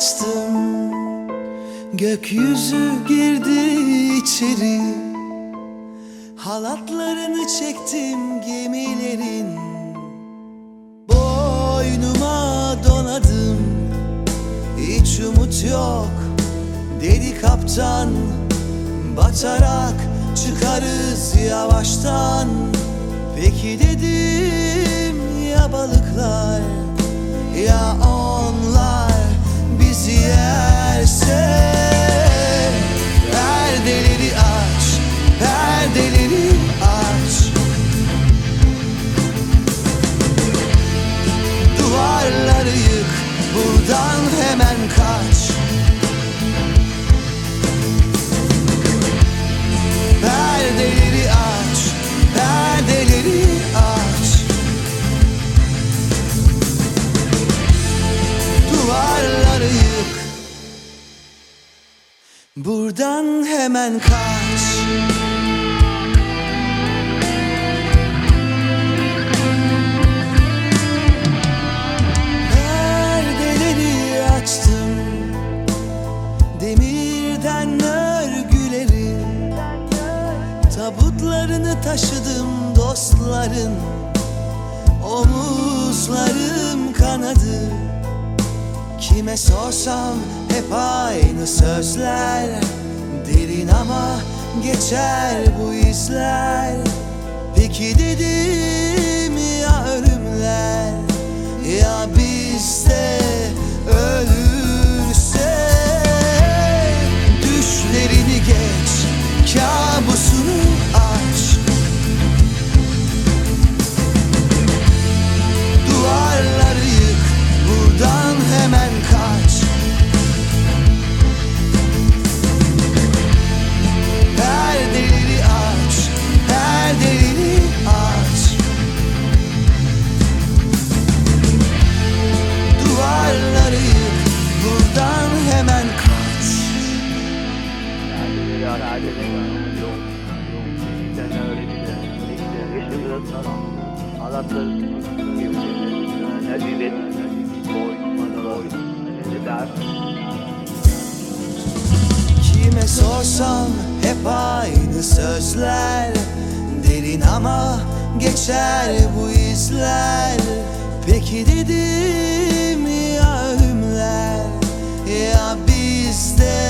açtım. Gökyüzü girdi içeri. Halatlarını çektim gemilerin. Boynuma doladım Hiç umut yok dedi kaptan. Batarak çıkarız yavaştan. Peki dedim ya balıklar Ya Buradan hemen kaç. Perdeleri açtım. Demirden örgüleri. Tabutlarını taşıdım dostların. Omuzlarım kanadı. Kime sorsam hep aynı sözler Derin ama geçer bu izler Kime sorsam hep aynı sözler. Derin ama geçer bu izler. Peki dedim ya ölümler Ya bizde